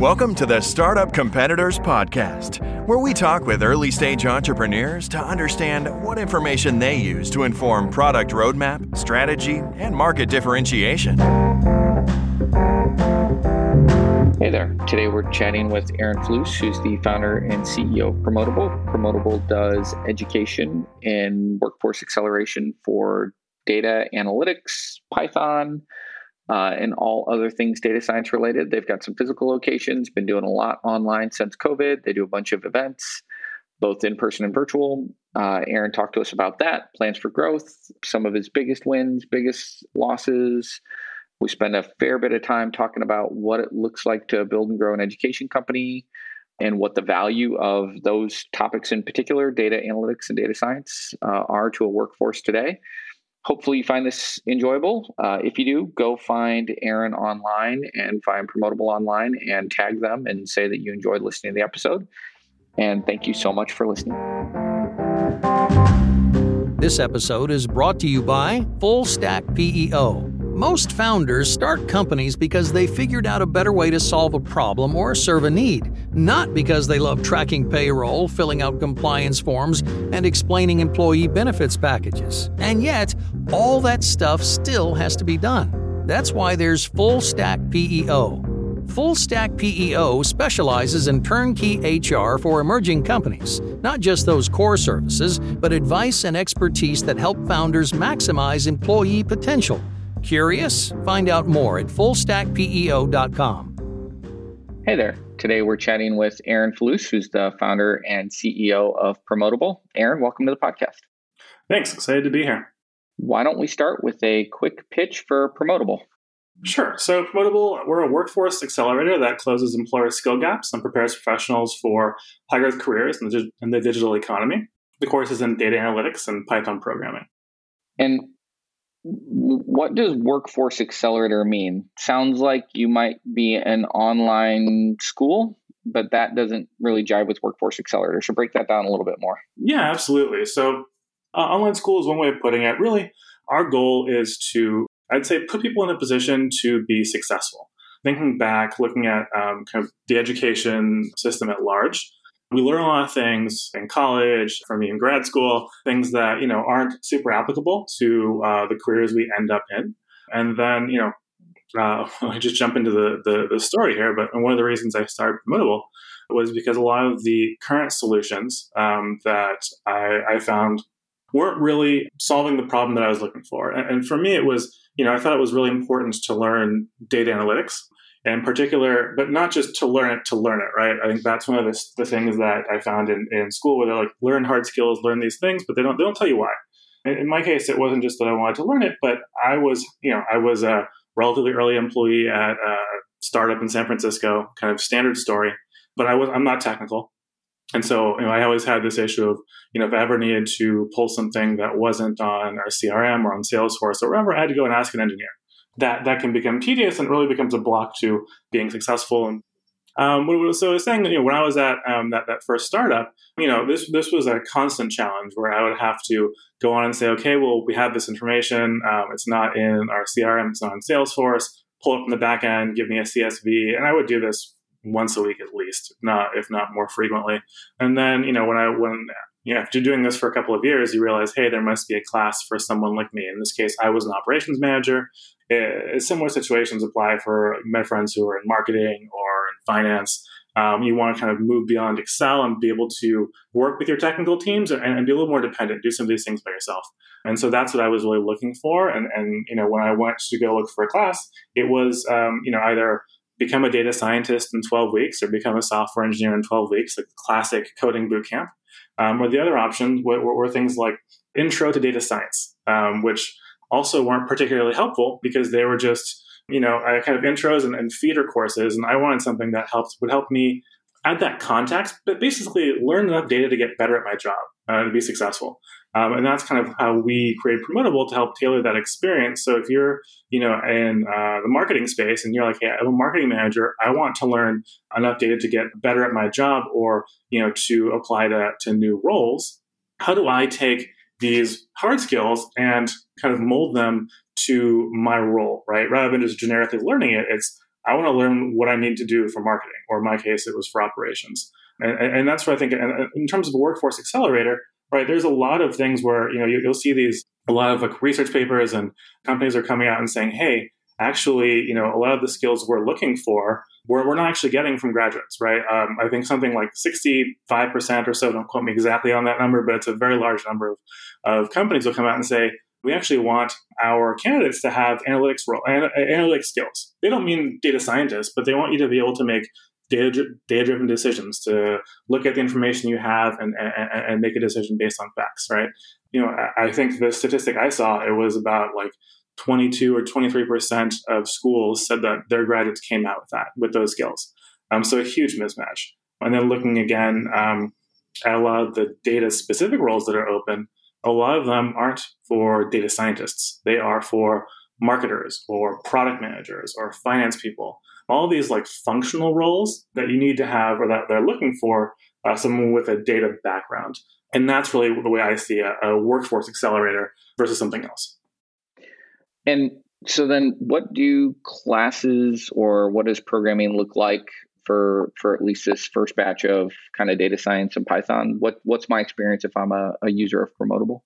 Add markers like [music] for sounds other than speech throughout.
Welcome to the Startup Competitors Podcast, where we talk with early stage entrepreneurs to understand what information they use to inform product roadmap, strategy, and market differentiation. Hey there. Today we're chatting with Aaron Fluce, who's the founder and CEO of Promotable. Promotable does education and workforce acceleration for data analytics, Python, uh, and all other things data science related. They've got some physical locations, been doing a lot online since COVID. They do a bunch of events, both in person and virtual. Uh, Aaron talked to us about that, plans for growth, some of his biggest wins, biggest losses. We spend a fair bit of time talking about what it looks like to build and grow an education company and what the value of those topics in particular, data analytics and data science, uh, are to a workforce today hopefully you find this enjoyable. Uh, if you do, go find Aaron online and find Promotable online and tag them and say that you enjoyed listening to the episode. And thank you so much for listening. This episode is brought to you by Full Stack PEO. Most founders start companies because they figured out a better way to solve a problem or serve a need, not because they love tracking payroll, filling out compliance forms, and explaining employee benefits packages. And yet, all that stuff still has to be done. That's why there's Full Stack PEO. Full Stack PEO specializes in turnkey HR for emerging companies, not just those core services, but advice and expertise that help founders maximize employee potential Curious? Find out more at fullstackpeo.com. Hey there. Today we're chatting with Aaron Fluce, who's the founder and CEO of Promotable. Aaron, welcome to the podcast. Thanks. Excited to be here. Why don't we start with a quick pitch for Promotable? Sure. So, Promotable, we're a workforce accelerator that closes employer skill gaps and prepares professionals for high growth careers in the, in the digital economy. The course is in data analytics and Python programming. And what does workforce accelerator mean? Sounds like you might be an online school but that doesn't really jive with workforce accelerator. So break that down a little bit more. Yeah absolutely. So uh, online school is one way of putting it. Really our goal is to i'd say put people in a position to be successful. Thinking back looking at um, kind of the education system at large we learn a lot of things in college, from me in grad school, things that, you know, aren't super applicable to uh, the careers we end up in. And then, you know, uh, [laughs] I just jump into the, the, the, story here, but one of the reasons I started Promotable was because a lot of the current solutions um, that I, I, found weren't really solving the problem that I was looking for. And, and for me, it was, you know, I thought it was really important to learn data analytics in particular, but not just to learn it to learn it, right? I think that's one of the, the things that I found in, in school where they're like, learn hard skills, learn these things, but they don't, they don't tell you why. In, in my case, it wasn't just that I wanted to learn it, but I was, you know, I was a relatively early employee at a startup in San Francisco, kind of standard story, but I was, I'm not technical. And so, you know, I always had this issue of, you know, if I ever needed to pull something that wasn't on our CRM or on Salesforce or wherever, I had to go and ask an engineer that that can become tedious and really becomes a block to being successful. And um, so I was saying, that you know, when I was at um, that that first startup, you know, this this was a constant challenge where I would have to go on and say, okay, well, we have this information, um, it's not in our CRM, it's not in Salesforce. Pull it from the back end, give me a CSV, and I would do this once a week at least, not if not more frequently. And then, you know, when I when yeah, after doing this for a couple of years, you realize, hey, there must be a class for someone like me. In this case, I was an operations manager. Uh, similar situations apply for my friends who are in marketing or in finance. Um, you want to kind of move beyond Excel and be able to work with your technical teams and, and, be a little more dependent, do some of these things by yourself. And so that's what I was really looking for. And, and you know, when I went to go look for a class, it was, um, you know, either become a data scientist in 12 weeks or become a software engineer in 12 weeks, a classic coding boot camp. Um, or the other options were, were, things like intro to data science, um, which also weren't particularly helpful because they were just, you know, kind of intros and, and feeder courses. And I wanted something that helped would help me add that context, but basically learn enough data to get better at my job uh, be successful. Um, and that's kind of how we create Promotable to help tailor that experience. So if you're, you know, in uh, the marketing space and you're like, hey, I'm a marketing manager, I want to learn enough data to get better at my job or, you know, to apply to, to new roles. How do I take these hard skills and kind of mold them to my role, right? Rather than just generically learning it, it's I want to learn what I need to do for marketing, or in my case, it was for operations. And, and that's what I think. in terms of a workforce accelerator, right? There's a lot of things where you know you, will see these a lot of like research papers and companies are coming out and saying, hey, actually, you know, a lot of the skills we're looking for, we're, we're not actually getting from graduates, right? Um, I think something like 65% or so, don't quote me exactly on that number, but it's a very large number of, of companies will come out and say, we actually want our candidates to have analytics role, analytics skills. They don't mean data scientists, but they want you to be able to make data data driven decisions to look at the information you have and, and, and make a decision based on facts, right? You know, I, I think the statistic I saw it was about like 22 or 23 percent of schools said that their graduates came out with that with those skills. Um, so a huge mismatch. And then looking again um, at a lot of the data specific roles that are open, a lot of them aren't for data scientists. They are for marketers or product managers or finance people. All these like functional roles that you need to have or that they're looking for uh, someone with a data background. And that's really the way I see a, a workforce accelerator versus something else. And so then what do classes or what does programming look like for for at least this first batch of kind of data science and Python? What what's my experience if I'm a, a user of Promotable?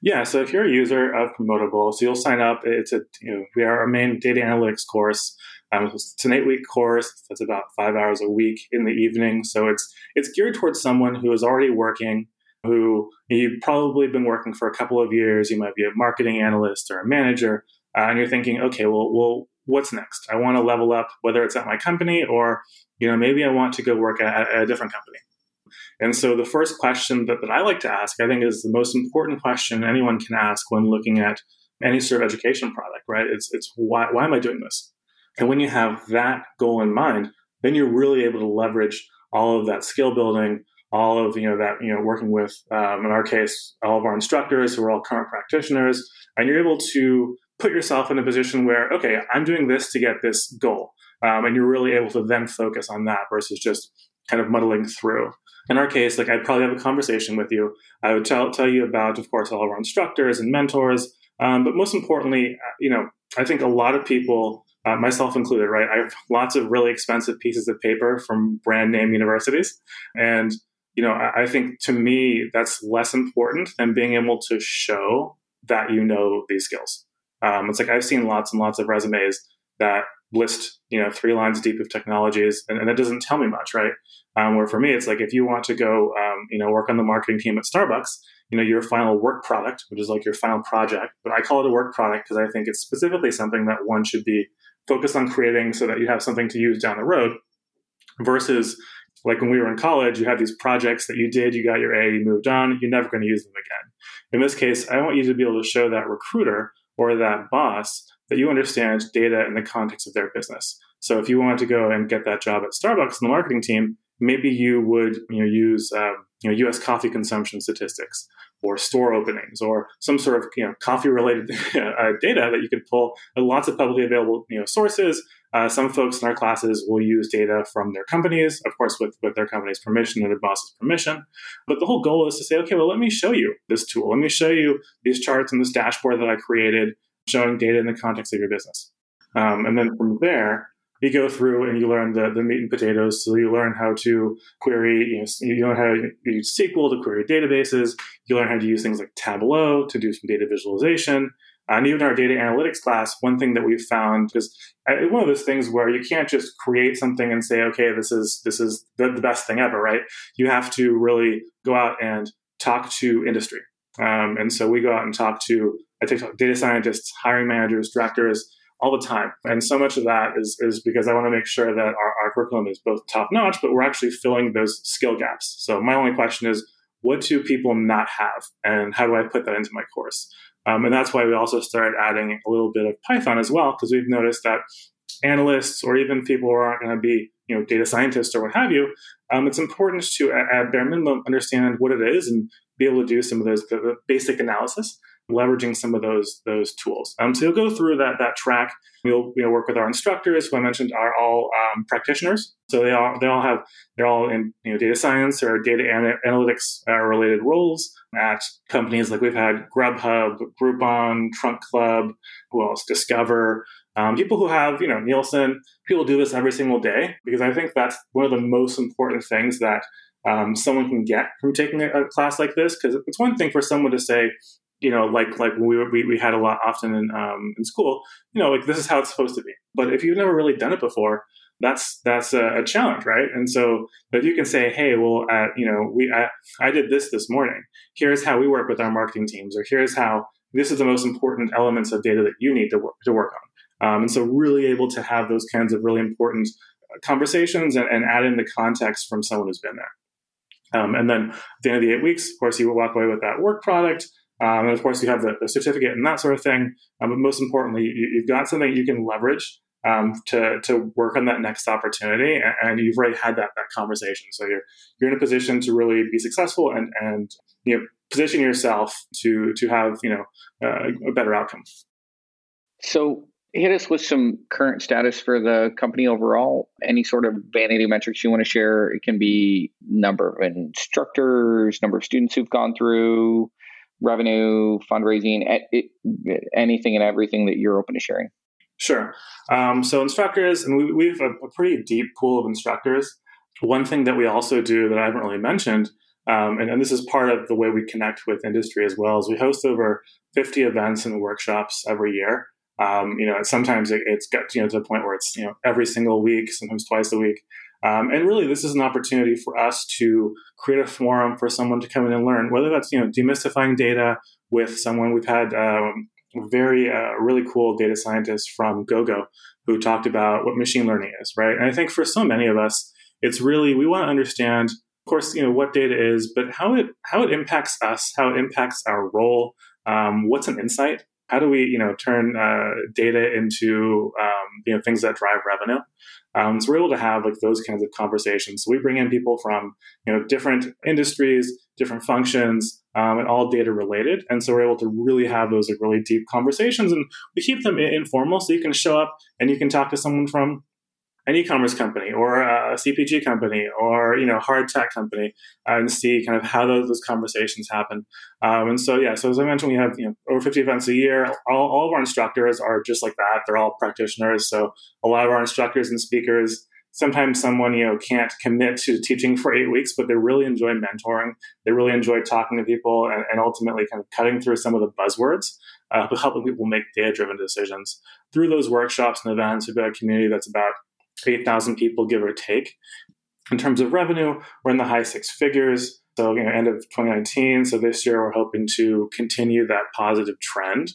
Yeah, so if you're a user of Promotable, so you'll sign up. It's a you know we are our main data analytics course. Um, it's an eight week course. That's about five hours a week in the evening. So it's it's geared towards someone who is already working, who you've probably been working for a couple of years. You might be a marketing analyst or a manager, uh, and you're thinking, okay, well, well, what's next? I want to level up, whether it's at my company or you know maybe I want to go work at, at a different company. And so the first question that, that I like to ask, I think, is the most important question anyone can ask when looking at any sort of education product, right? It's it's why why am I doing this? And when you have that goal in mind, then you're really able to leverage all of that skill building, all of you know that you know working with um, in our case all of our instructors who are all current practitioners, and you're able to put yourself in a position where okay, I'm doing this to get this goal, um, and you're really able to then focus on that versus just kind of muddling through. In our case, like I'd probably have a conversation with you. I would tell tell you about, of course, all of our instructors and mentors, um, but most importantly, uh, you know, I think a lot of people uh, myself included, right? I have lots of really expensive pieces of paper from brand name universities. And, you know, I, I think to me, that's less important than being able to show that you know these skills. Um, it's like I've seen lots and lots of resumes that list, you know, three lines deep of technologies, and, and that doesn't tell me much, right? Um, where for me, it's like if you want to go, um, you know, work on the marketing team at Starbucks, you know, your final work product, which is like your final project, but I call it a work product because I think it's specifically something that one should be focus on creating so that you have something to use down the road versus like when we were in college, you had these projects that you did, you got your A, you moved on, you're never going to use them again. In this case, I want you to be able to show that recruiter or that boss that you understand data in the context of their business. So if you wanted to go and get that job at Starbucks in the marketing team, maybe you would you know, use um, you know, U.S. coffee consumption statistics or store openings or some sort of you know coffee related [laughs] uh, data that you could pull. Lots of publicly available you know sources. Uh, some folks in our classes will use data from their companies of course with, with their company's permission or their boss's permission. But the whole goal is to say okay well let me show you this tool. Let me show you these charts and this dashboard that i created showing data in the context of your business. Um, and then from there you go through and you learn the, the meat and potatoes. So you learn how to query, you, know, you learn how to use SQL to query databases. You learn how to use things like Tableau to do some data visualization. And even our data analytics class, one thing that we've found is uh, one of those things where you can't just create something and say, okay, this is this is the, the best thing ever, right? You have to really go out and talk to industry. Um, and so we go out and talk to I take data scientists, hiring managers, directors, all the time. And so much of that is, is because I want to make sure that our, our curriculum is both top notch, but we're actually filling those skill gaps. So my only question is, what do people not have? And how do I put that into my course? Um, and that's why we also started adding a little bit of Python as well, because we've noticed that analysts or even people who aren't going to be you know data scientists or what have you, um, it's important to at bare minimum understand what it is and be able to do some of those the, the basic analysis leveraging some of those those tools. Um, so you'll go through that that track. We'll you know, work with our instructors, who I mentioned are all um, practitioners. So they all they all have they're all in you know data science or data ana- analytics uh, related roles at companies like we've had Grubhub, Groupon, Trunk Club, who else? Discover. Um, people who have, you know, Nielsen, people do this every single day because I think that's one of the most important things that um, someone can get from taking a class like this. Because it's one thing for someone to say, you know, like like we we, we had a lot often in um, in school, you know, like this is how it's supposed to be. But if you've never really done it before, that's that's a, a, challenge, right? And so if you can say, hey, well, uh, you know, we I, I did this this morning. Here's how we work with our marketing teams, or here's how this is the most important elements of data that you need to work to work on. Um, and so really able to have those kinds of really important uh, conversations and, and add in the context from someone who's been there. Um, and then at the end of the eight weeks, of course, you will walk away with that work product. Um, and of course, you have the, the, certificate and that sort of thing. Um, but most importantly, you, have got something you can leverage um, to to work on that next opportunity, and, and, you've already had that that conversation. So you're you're in a position to really be successful and and you know position yourself to to have you know uh, a better outcome. So hit us with some current status for the company overall. Any sort of vanity metrics you want to share? It can be number of instructors, number of students who've gone through, revenue, fundraising, anything and everything that you're open to sharing. Sure. Um, so instructors, and we, we have a, a, pretty deep pool of instructors. One thing that we also do that I haven't really mentioned, um, and, and, this is part of the way we connect with industry as well, is we host over 50 events and workshops every year. Um, you know, sometimes it, it's got you know to the point where it's you know every single week, sometimes twice a week. Um, and really, this is an opportunity for us to create a forum for someone to come in and learn, whether that's you know demystifying data with someone. We've had um, very uh, really cool data scientist from GoGo who talked about what machine learning is, right? And I think for so many of us, it's really we want to understand, of course, you know what data is, but how it how it impacts us, how it impacts our role. Um, what's an insight? How do we, you know, turn uh, data into um, you know things that drive revenue? Um, so we're able to have like those kinds of conversations. So we bring in people from you know different industries, different functions, um, and all data related. And so we're able to really have those like really deep conversations, and we keep them informal. So you can show up and you can talk to someone from an e-commerce company or a CPG company or you know hard tech company uh, and see kind of how those, those conversations happen. Um, and so yeah, so as I mentioned, we have you know over 50 events a year. All, all of our instructors are just like that. They're all practitioners. So a lot of our instructors and speakers. Sometimes someone you know can't commit to teaching for eight weeks, but they really enjoy mentoring. They really enjoy talking to people and, and ultimately kind of cutting through some of the buzzwords, uh, helping people make data-driven decisions. Through those workshops and events, we've got a community that's about 8,000 people, give or take. In terms of revenue, we're in the high six figures. So, you know, end of 2019. So this year, we're hoping to continue that positive trend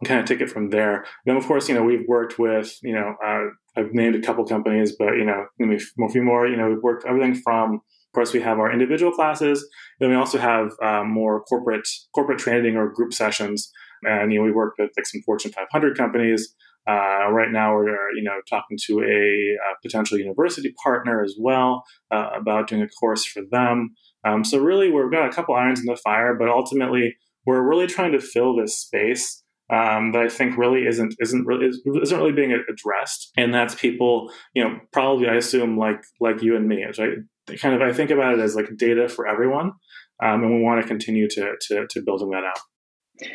and kind of take it from there. then, of course, you know, we've worked with, you know, uh, I've named a couple companies, but, you know, a few more, you know, we've worked everything from, of course, we have our individual classes. Then we also have um, more corporate, corporate training or group sessions. And, you know, we work with like some Fortune 500 companies. Uh, right now, we're you know talking to a, a potential university partner as well uh, about doing a course for them. Um, so really, we've got a couple irons in the fire, but ultimately, we're really trying to fill this space um, that I think really isn't isn't really isn't really being addressed, and that's people you know probably I assume like like you and me, I kind of I think about it as like data for everyone, um, and we want to continue to to to building that out.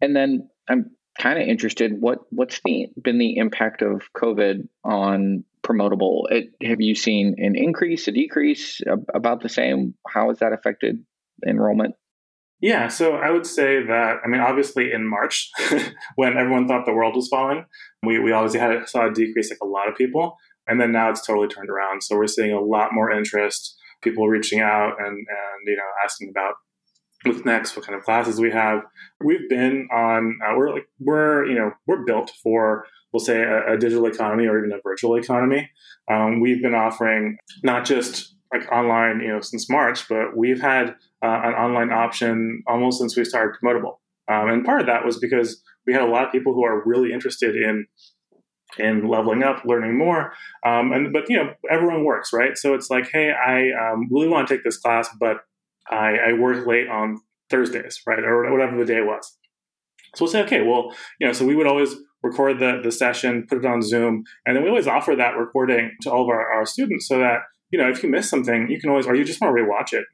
And then I'm kind of interested what what's the, been the impact of COVID on promotable? It, have you seen an increase, a decrease, about the same? How has that affected enrollment? Yeah, so I would say that I mean, obviously in March, [laughs] when everyone thought the world was falling, we we obviously had saw a decrease like a lot of people, and then now it's totally turned around. So we're seeing a lot more interest, people reaching out and and you know asking about with next what kind of classes we have we've been on uh, we're like we're you know we're built for we'll say a, a digital economy or even a virtual economy um, we've been offering not just like online you know since march but we've had uh, an online option almost since we started promotable um, and part of that was because we had a lot of people who are really interested in in leveling up, learning more. Um, and but you know, everyone works, right? So it's like, hey, I um, really want to take this class, but I, I work late on Thursdays, right, or whatever the day was. So we'll say, okay, well, you know, so we would always record the, the session, put it on Zoom, and then we always offer that recording to all of our, our students so that you know, if you miss something, you can always, or you just want to rewatch it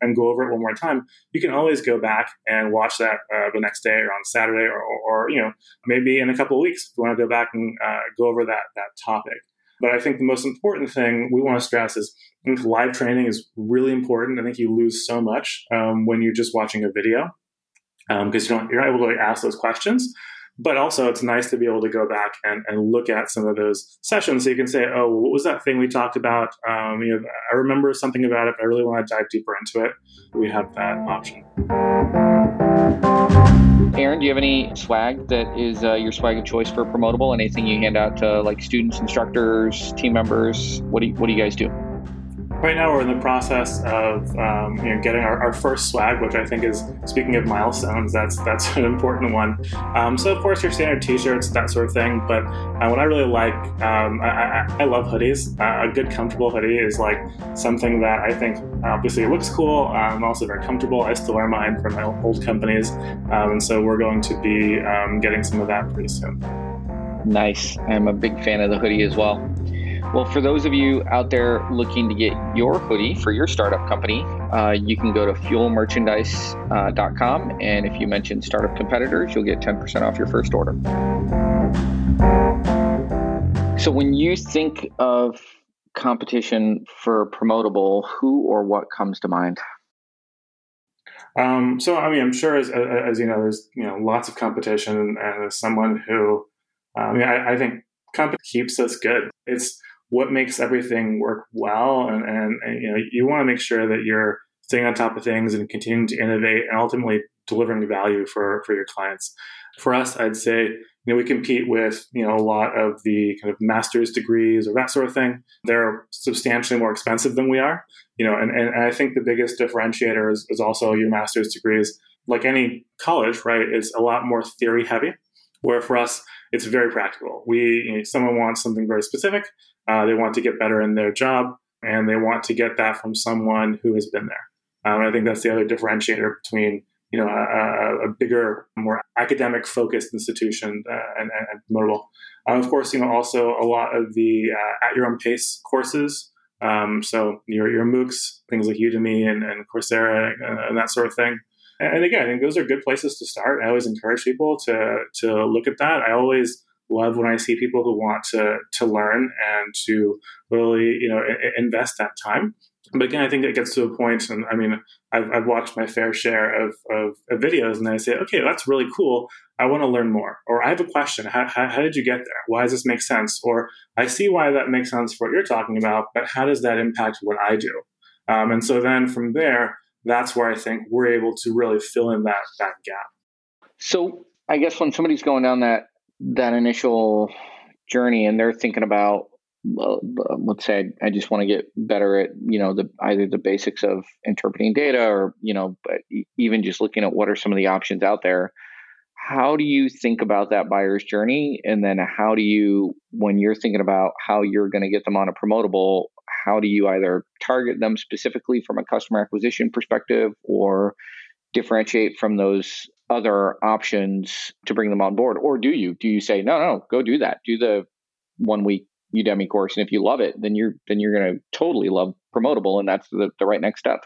and go over it one more time, you can always go back and watch that uh, the next day or on Saturday or, or, or, you know, maybe in a couple of weeks if you want to go back and uh, go over that, that topic. But I think the most important thing we want to stress is I think live training is really important. I think you lose so much um, when you're just watching a video because um, you don't, you're not able to ask those questions. But also, it's nice to be able to go back and, and look at some of those sessions so you can say, oh, what was that thing we talked about? Um, you know, I remember something about it, but I really want to dive deeper into it. We have that option. Aaron, do you have any swag that is uh, your swag of choice for promotable? Anything you hand out to like students, instructors, team members? What do you, what do you guys do? Right now, we're in the process of um, you know, getting our, our, first swag, which I think is speaking of milestones. That's that's [laughs] an important one. Um, so, of course, your standard T-shirts, that sort of thing. But uh, what I really like, um, I, I, I, love hoodies. Uh, a good, comfortable hoodie is like something that I think obviously it looks cool. Um, also very comfortable. I still wear mine from my old companies, um, and so we're going to be um, getting some of that pretty soon. Nice. I'm a big fan of the hoodie as well. Well, for those of you out there looking to get your hoodie for your startup company, uh, you can go to fuelmerchandise.com. and if you mention startup competitors, you'll get 10% off your first order. So, when you think of competition for promotable, who or what comes to mind? Um, so, I mean, I'm sure as, as, you know, there's you know lots of competition, and as someone who, uh, I mean, I, I think competition keeps us good. It's what makes everything work well and, and, and you know you want to make sure that you're staying on top of things and continuing to innovate and ultimately delivering value for for your clients. For us i'd say you know we compete with you know a lot of the kind of master's degrees or that sort of thing. They're substantially more expensive than we are you know and, and i think the biggest differentiator is, is also your master's degrees. Like any college right is a lot more theory heavy where for us it's very practical we you know, someone wants something very specific uh, they want to get better in their job, and they want to get that from someone who has been there. Um, I think that's the other differentiator between you know a, a bigger, more academic focused institution uh, and, and. Um, of course, you know also a lot of the uh, at your own pace courses. Um, so your your MOOCs, things like Udemy and, and Coursera and, and, that sort of thing. And again, I think those are good places to start. I always encourage people to to look at that. I always love when I see people who want to to learn and to really you know invest that time. But again, I think it gets to a point, and I mean, I've, I've watched my fair share of, of, of, videos, and I say, okay, that's really cool. I want to learn more, or I have a question. How, how, how did you get there? Why does this make sense? Or I see why that makes sense for what you're talking about, but how does that impact what I do? Um, and so then from there, that's where I think we're able to really fill in that that gap. So I guess when somebody's going down that that initial journey and they're thinking about uh, let's say I just want to get better at you know the either the basics of interpreting data or you know even just looking at what are some of the options out there how do you think about that buyer's journey and then how do you when you're thinking about how you're going to get them on a promotable how do you either target them specifically from a customer acquisition perspective or differentiate from those other options to bring them on board? Or do you? Do you say, no, no, go do that. Do the one week Udemy course. And if you love it, then you're then you're going to totally love promotable, and that's the, the right next step.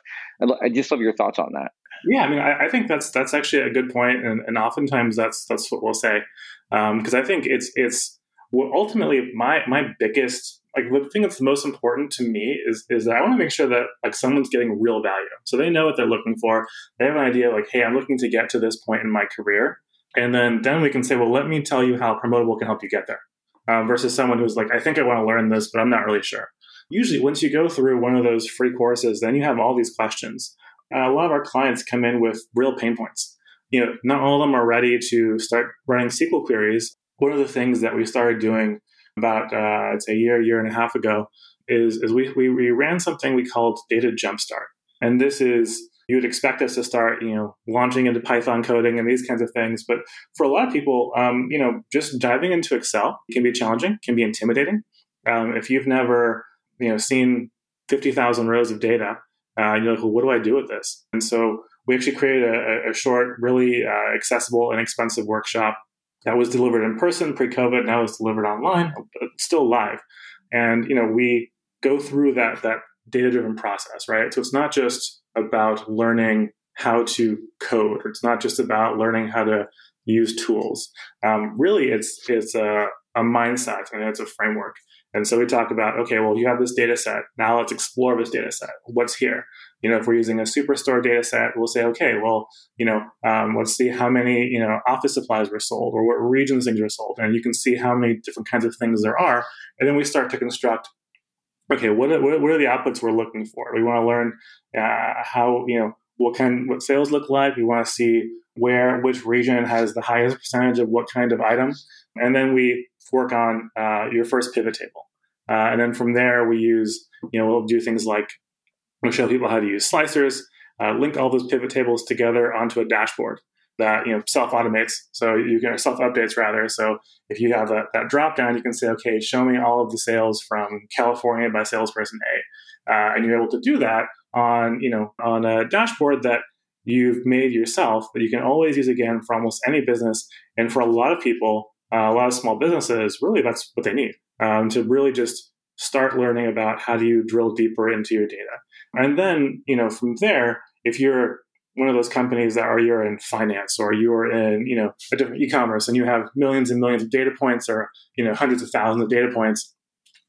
I just love your thoughts on that. Yeah, I mean, I, I think that's that's actually a good point, and, and oftentimes that's that's what we'll say because um, I think it's it's ultimately my my biggest like the thing that's most important to me is is that I want to make sure that like someone's getting real value. So they know what they're looking for. They have an idea like, hey, I'm looking to get to this point in my career. And then then we can say, well, let me tell you how promotable can help you get there. Um, versus someone who's like, I think I want to learn this, but I'm not really sure. Usually, once you go through one of those free courses, then you have all these questions. Uh, a lot of our clients come in with real pain points. You know, not all of them are ready to start running SQL queries. One of the things that we started doing about uh, I'd a year, year and a half ago, is, is we, we, we ran something we called Data Jumpstart. And this is you would expect us to start, you know, launching into Python coding and these kinds of things. But for a lot of people, um, you know, just diving into Excel can be challenging, can be intimidating. Um, if you've never, you know, seen 50,000 rows of data, uh, you're like, well, what do I do with this? And so we actually created a, a short, really uh, accessible, inexpensive workshop that was delivered in person pre-COVID. Now it's delivered online, still live. And you know, we go through that that data driven process, right? So it's not just about learning how to code. It's not just about learning how to use tools. Um, really, it's it's a, a mindset and it's a framework. And so we talk about, okay, well, you have this data set. Now let's explore this data set. What's here? You know, if we're using a superstore data set, we'll say, okay, well, you know, um, let's see how many, you know, office supplies were sold or what regions things were sold. And you can see how many different kinds of things there are. And then we start to construct, okay, what are, what are the outputs we're looking for? We want to learn uh, how, you know, what kind, what sales look like. We want to see where, which region has the highest percentage of what kind of item. And then we work on uh, your first pivot table. Uh, and then from there, we use, you know, we'll do things like we'll show people how to use slicers, uh, link all those pivot tables together onto a dashboard that you know self automates. So you can self updates rather. So if you have that, that drop down, you can say, okay, show me all of the sales from California by salesperson A, uh, and you're able to do that on you know on a dashboard that you've made yourself that you can always use again for almost any business. And for a lot of people, uh, a lot of small businesses, really that's what they need um, to really just start learning about how do you drill deeper into your data. And then, you know, from there, if you're one of those companies that are you're in finance or you're in, you know, a different e-commerce and you have millions and millions of data points or, you know, hundreds of thousands of data points,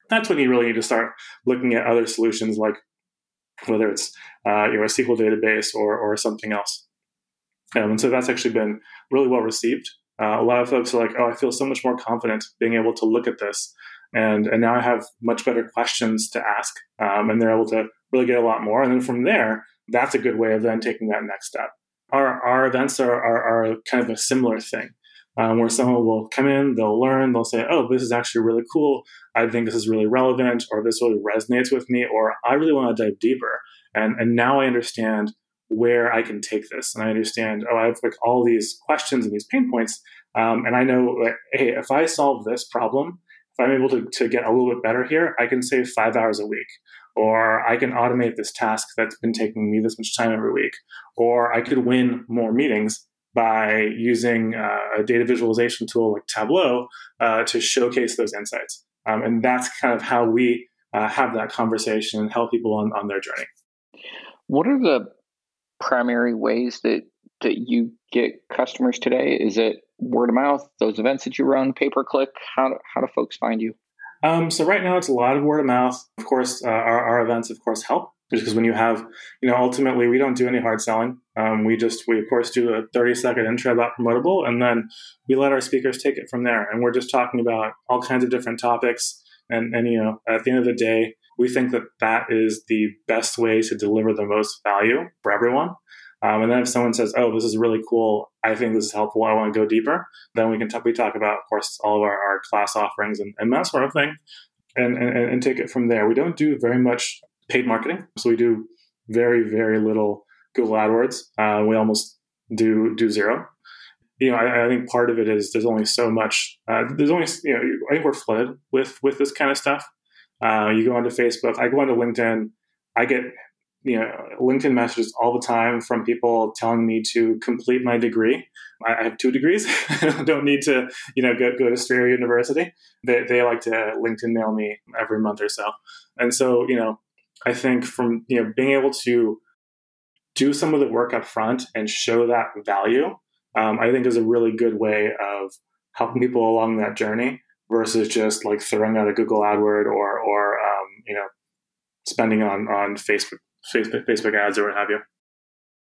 that's when you really need to start looking at other solutions like whether it's uh, you know, a SQL database or, or something else. Um, and so that's actually been really well received. Uh, a lot of folks are like, oh, I feel so much more confident being able to look at this. And, and now I have much better questions to ask. Um, and they're able to really get a lot more. And then from there, that's a good way of then taking that next step. Our, our events are, are, are kind of a similar thing. Um, where someone will come in, they'll learn, they'll say, "Oh, this is actually really cool. I think this is really relevant, or this really resonates with me, or I really want to dive deeper." And and now I understand where I can take this, and I understand, oh, I have like all these questions and these pain points, um, and I know, like, hey, if I solve this problem, I'm able to to get a little bit better here, I can save five hours a week, or I can automate this task that's been taking me this much time every week, or I could win more meetings by using uh, a data visualization tool like Tableau uh, to showcase those insights. Um, and that's kind of how we uh, have that conversation and help people on, on their journey. What are the primary ways that, that you get customers today? Is it word of mouth, those events that you run, pay per click? How, how do folks find you? Um, so right now it's a lot of word of mouth. Of course, uh, our, our events, of course, help because when you have, you know, ultimately we don't do any hard selling. Um, we just, we of course do a 30 second intro about promotable and then we let our speakers take it from there. And we're just talking about all kinds of different topics. And, and, you know, at the end of the day, we think that that is the best way to deliver the most value for everyone. Um, and then if someone says, "Oh, this is really cool. I think this is helpful. I want to go deeper," then we can talk. We talk about, of course, all of our, our class offerings and, and that sort of thing, and, and and take it from there. We don't do very much paid marketing. So we do very, very little Google AdWords. Uh, we almost do do zero. You know, I, I, think part of it is there's only so much. Uh, there's only you know, I think we're flooded with with this kind of stuff. Uh, you go onto Facebook. I go onto LinkedIn. I get you know LinkedIn messages all the time from people telling me to complete my degree. I have two degrees. [laughs] I don't need to you know go go to Strayer University. They they like to LinkedIn mail me every month or so, and so you know I think from you know being able to do some of the work up front and show that value, um, I think is a really good way of helping people along that journey versus just like throwing out a Google AdWord or or um, you know spending on on Facebook Facebook Facebook ads or what have you.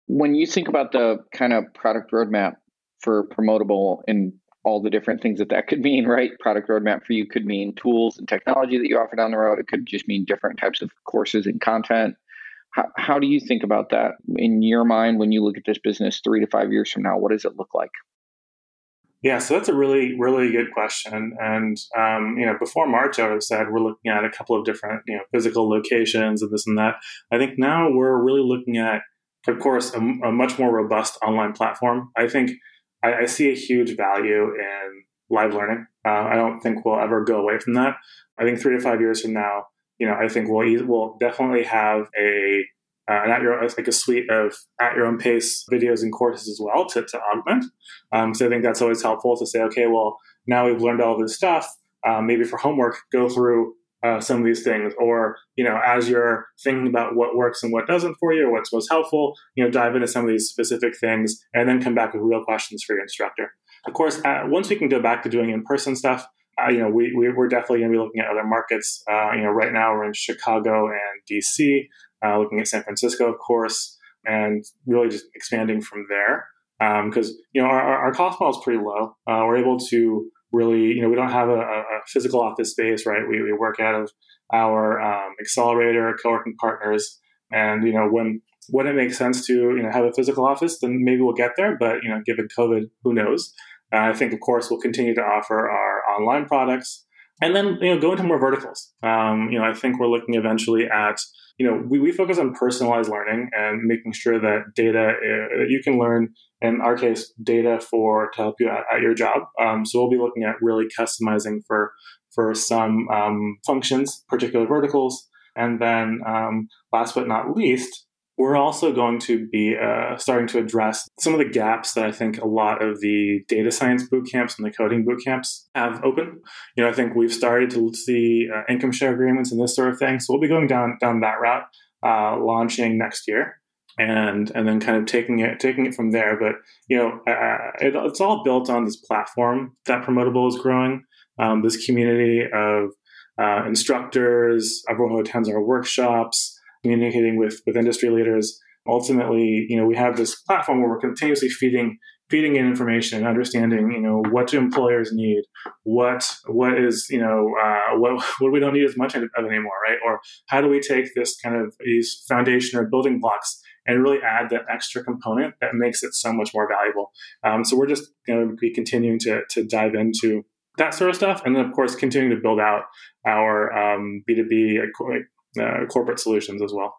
When you think about the kind of product roadmap for promotable and all the different things that that could mean, right? Product roadmap for you could mean tools and technology that you offer down the road. It could just mean different types of courses and content. How, how do you think about that in your mind when you look at this business three to five years from now? What does it look like? Yeah, so that's a really, really good question. And um, you know, before March, I would have said we're looking at a couple of different, you know, physical locations and this and that. I think now we're really looking at, of course, a, a much more robust online platform. I think I, I see a huge value in live learning. Uh, I don't think we'll ever go away from that. I think three to five years from now, you know, I think we'll we'll definitely have a uh, an at your like a suite of at your own pace videos and courses as well to, to augment. Um, so I think that's always helpful to say, okay, well, now we've learned all this stuff. Um, maybe for homework, go through uh, some of these things, or you know, as you're thinking about what works and what doesn't for you, or what's most helpful, you know, dive into some of these specific things, and then come back with real questions for your instructor. Of course, uh, once we can go back to doing in-person stuff, uh, you know, we, we are definitely going to be looking at other markets. Uh, you know, right now we're in Chicago and DC, uh, looking at San Francisco, of course, and really just expanding from there. Because um, you know, our, our cost model is pretty low. Uh, we're able to really, you know, we don't have a, a, physical office space, right? We, we work out of our um, accelerator, co-working partners, and you know, when when it makes sense to you know have a physical office, then maybe we'll get there. But you know, given COVID, who knows? Uh, I think, of course, we'll continue to offer our online products, and then you know go into more verticals. Um, you know, I think we're looking eventually at you know we, we focus on personalized learning and making sure that data uh, you can learn in our case data for to help you at, at your job. Um, so we'll be looking at really customizing for for some um, functions, particular verticals, and then um, last but not least, we're also going to be uh, starting to address some of the gaps that I think a lot of the data science boot camps and the coding boot camps have open. You know, I think we've started to see uh, income share agreements and this sort of thing. So we'll be going down down that route, uh, launching next year, and and then kind of taking it taking it from there. But you know, uh, it, it's all built on this platform that Promotable is growing. Um, this community of uh, instructors, everyone who attends our workshops communicating with with industry leaders. Ultimately, you know, we have this platform where we're continuously feeding feeding in information and understanding, you know, what do employers need, what what is, you know, uh, what [laughs] what we don't need as much of anymore, right? Or how do we take this kind of these foundation or building blocks and really add that extra component that makes it so much more valuable. Um, so we're just going to be continuing to to dive into that sort of stuff, and then of course continuing to build out our um, B2B uh, corporate solutions as well.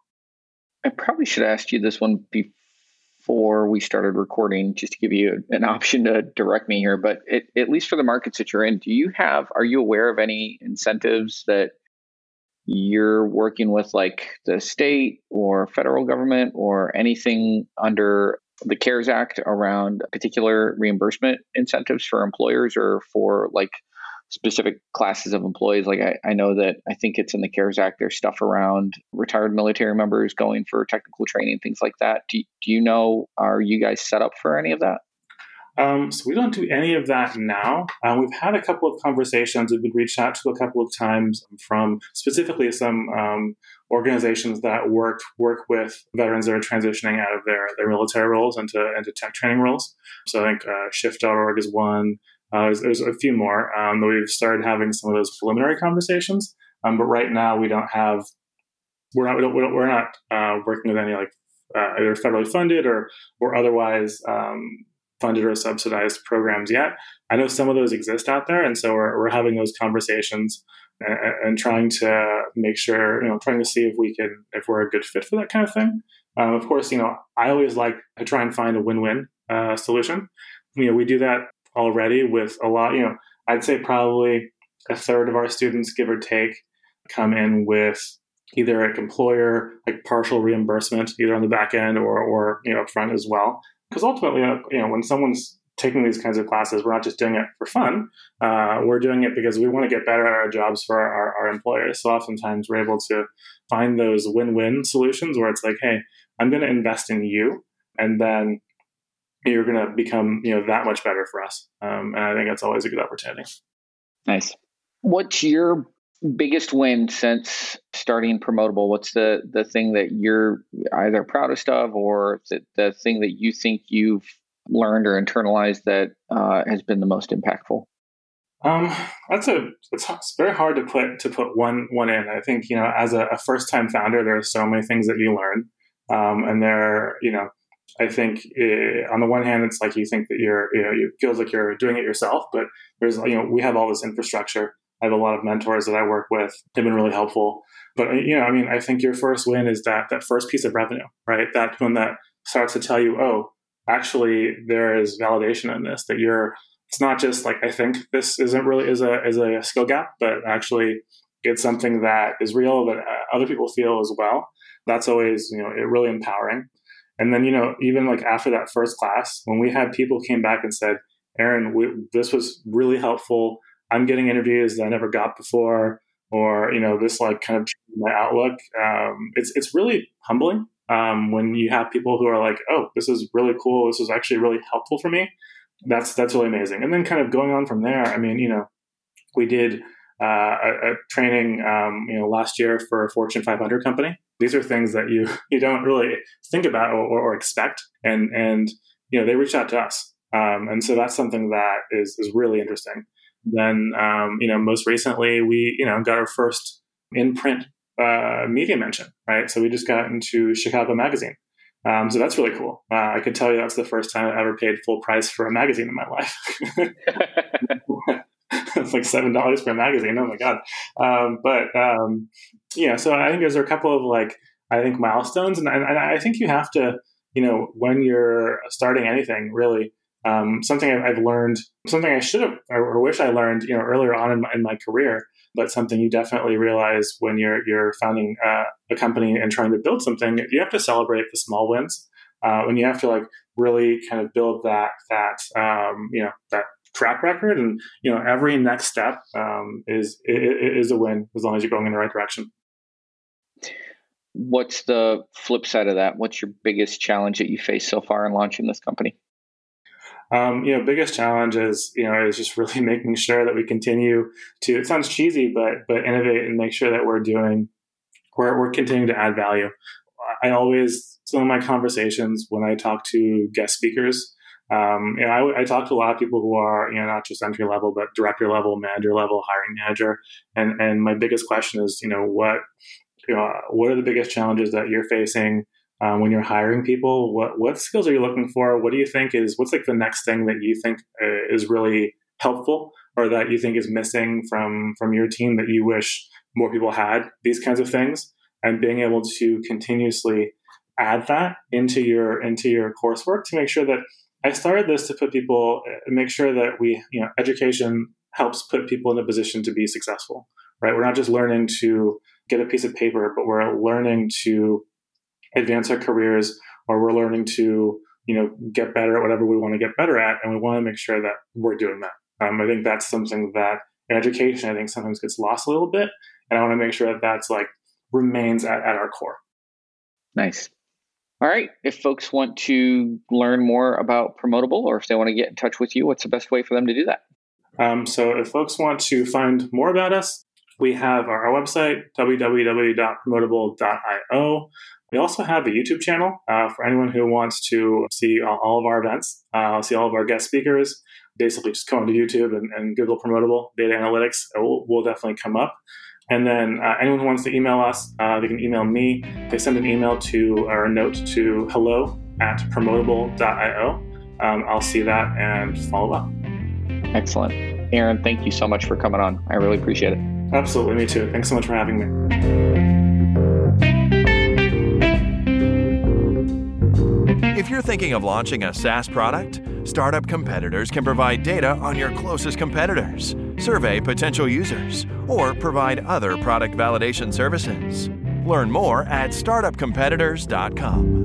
I probably should asked you this one before we started recording, just to give you an [laughs] option to direct me here. But it, at least for the markets that you're in, do you have? Are you aware of any incentives that you're working with, like the state or federal government, or anything under the CARES Act around particular reimbursement incentives for employers or for like specific classes of employees. Like I, I know that I think it's in the CARES Act. There's stuff around retired military members going for technical training, things like that. Do, do you know? Are you guys set up for any of that? Um, so we don't do any of that now. Uh, we've had a couple of conversations. We've been reached out to a couple of times from specifically some um, organizations that work work with veterans that are transitioning out of their, their military roles into into tech training roles. So I think uh, Shift.org is one. Uh, there's, there's, a few more um, that we've started having some of those preliminary conversations, um, but right now we don't have we're not we don't, we don't, we're not uh, working with any like uh, either federally funded or or otherwise um, funded or subsidized programs yet. I know some of those exist out there, and so we're we're having those conversations and, and trying to make sure you know trying to see if we can if we're a good fit for that kind of thing. Um, of course, you know I always like to try and find a win-win uh, solution. You know we do that already with a lot, you know, I'd say probably a third of our students, give or take, come in with either an employer like partial reimbursement, either on the back end or, or you know, up front as well. Because ultimately, uh, you know, when someone's taking these kinds of classes, we're not just doing it for fun. Uh, we're doing it because we want to get better at our jobs for our, our employers. So oftentimes we're able to find those win-win solutions where it's like, hey, I'm going to invest in you, and then you're going to become you know that much better for us. Um, and I think that's always a good opportunity. Nice. What's your biggest win since starting promotable? What's the the thing that you're either proudest of, or the, the thing that you think you've learned or internalized that uh, has been the most impactful? Um, that's a it's, it's, very hard to put to put one one in. I think you know as a, a first time founder, there are so many things that you learn, um, and there are, you know I think uh, on the one hand, it's like you think that you're, you know, it feels like you're doing it yourself, but there's, you know, we have all this infrastructure. I have a lot of mentors that I work with. They've been really helpful. But, uh, you know, I mean, I think your first win is that, that first piece of revenue, right? That when that starts to tell you, oh, actually there is validation in this, that you're, it's not just like, I think this isn't really is a, is a skill gap, but actually it's something that is real that uh, other people feel as well. That's always, you know, it really empowering. And then, you know, even like after that first class, when we had people came back and said, Aaron, we, this was really helpful. I'm getting interviews that I never got before. or you know this like kind of changed my outlook. Um, it's it's really humbling um, when you have people who are like, oh, this is really cool. This was actually really helpful for me. That's that's really amazing. And then kind of going on from there. I mean, you know, we did a, a, training, um, you know, last year for a Fortune 500 company. These are things that you [laughs] you don't really think about or, or expect, and and you know they reached out to us, um, and so that's something that is is really interesting. Then um, you know, most recently we you know got our first in print uh, media mention, right? So we just got into Chicago Magazine. Um, so that's really cool. Uh, I could tell you that's the first time I ever paid full price for a magazine in my life. [laughs] [laughs] [laughs] it's like seven dollars for a magazine. Oh my god! Um, but um, yeah, so I think there's a couple of like I think milestones, and, and, I think you have to, you know, when you're starting anything, really, um, something I've learned, something I should have or wish I learned, you know, earlier on in my, in my career, but something you definitely realize when you're you're founding uh, a company and trying to build something, you have to celebrate the small wins. Uh, when you have to like really kind of build that that um, you know that track record, and you know every next step um, is is a win as long as you're going in the right direction. What's the flip side of that? What's your biggest challenge that you face so far in launching this company? Um, you know, biggest challenge is you know is just really [laughs] making sure that we continue to. It sounds cheesy, but but innovate and make sure that we're doing we're we're continuing to add value. I always some of my conversations when I talk to guest speakers. Um, know, I, I, talk to a lot of people who are, you know, not just entry level, but director level, manager level, hiring manager. And, and my biggest question is, you know, what, you know, what are the biggest challenges that you're facing um, when you're hiring people? What, what skills are you looking for? What do you think is, what's like the next thing that you think uh, is really helpful or that you think is missing from, from your team that you wish more people had? These kinds of things and being able to continuously add that into your, into your coursework to make sure that I started this to put people, uh, make sure that we, you know, education helps put people in a position to be successful, right? We're not just learning to get a piece of paper, but we're learning to advance our careers or we're learning to, you know, get better at whatever we want to get better at. And we want to make sure that we're doing that. Um, I think that's something that in education, I think sometimes gets lost a little bit. And I want to make sure that that's like remains at, at our core. Nice. All right. If folks want to learn more about Promotable or if they want to get in touch with you, what's the best way for them to do that? Um, so, if folks want to find more about us, we have our, website, www.promotable.io. We also have a YouTube channel uh, for anyone who wants to see all, of our events, uh, see all of our guest speakers. Basically, just go onto YouTube and, and Google Promotable Data Analytics. Will, will definitely come up. And then uh, anyone who wants to email us, uh, they can email me. They send an email to or a note to hello at promotable.io. Um, I'll see that and follow up. Excellent. Aaron, thank you so much for coming on. I really appreciate it. Absolutely. Me too. Thanks so much for having me. If you're thinking of launching a SaaS product, startup competitors can provide data on your closest competitors survey potential users, or provide other product validation services. Learn more at startupcompetitors.com.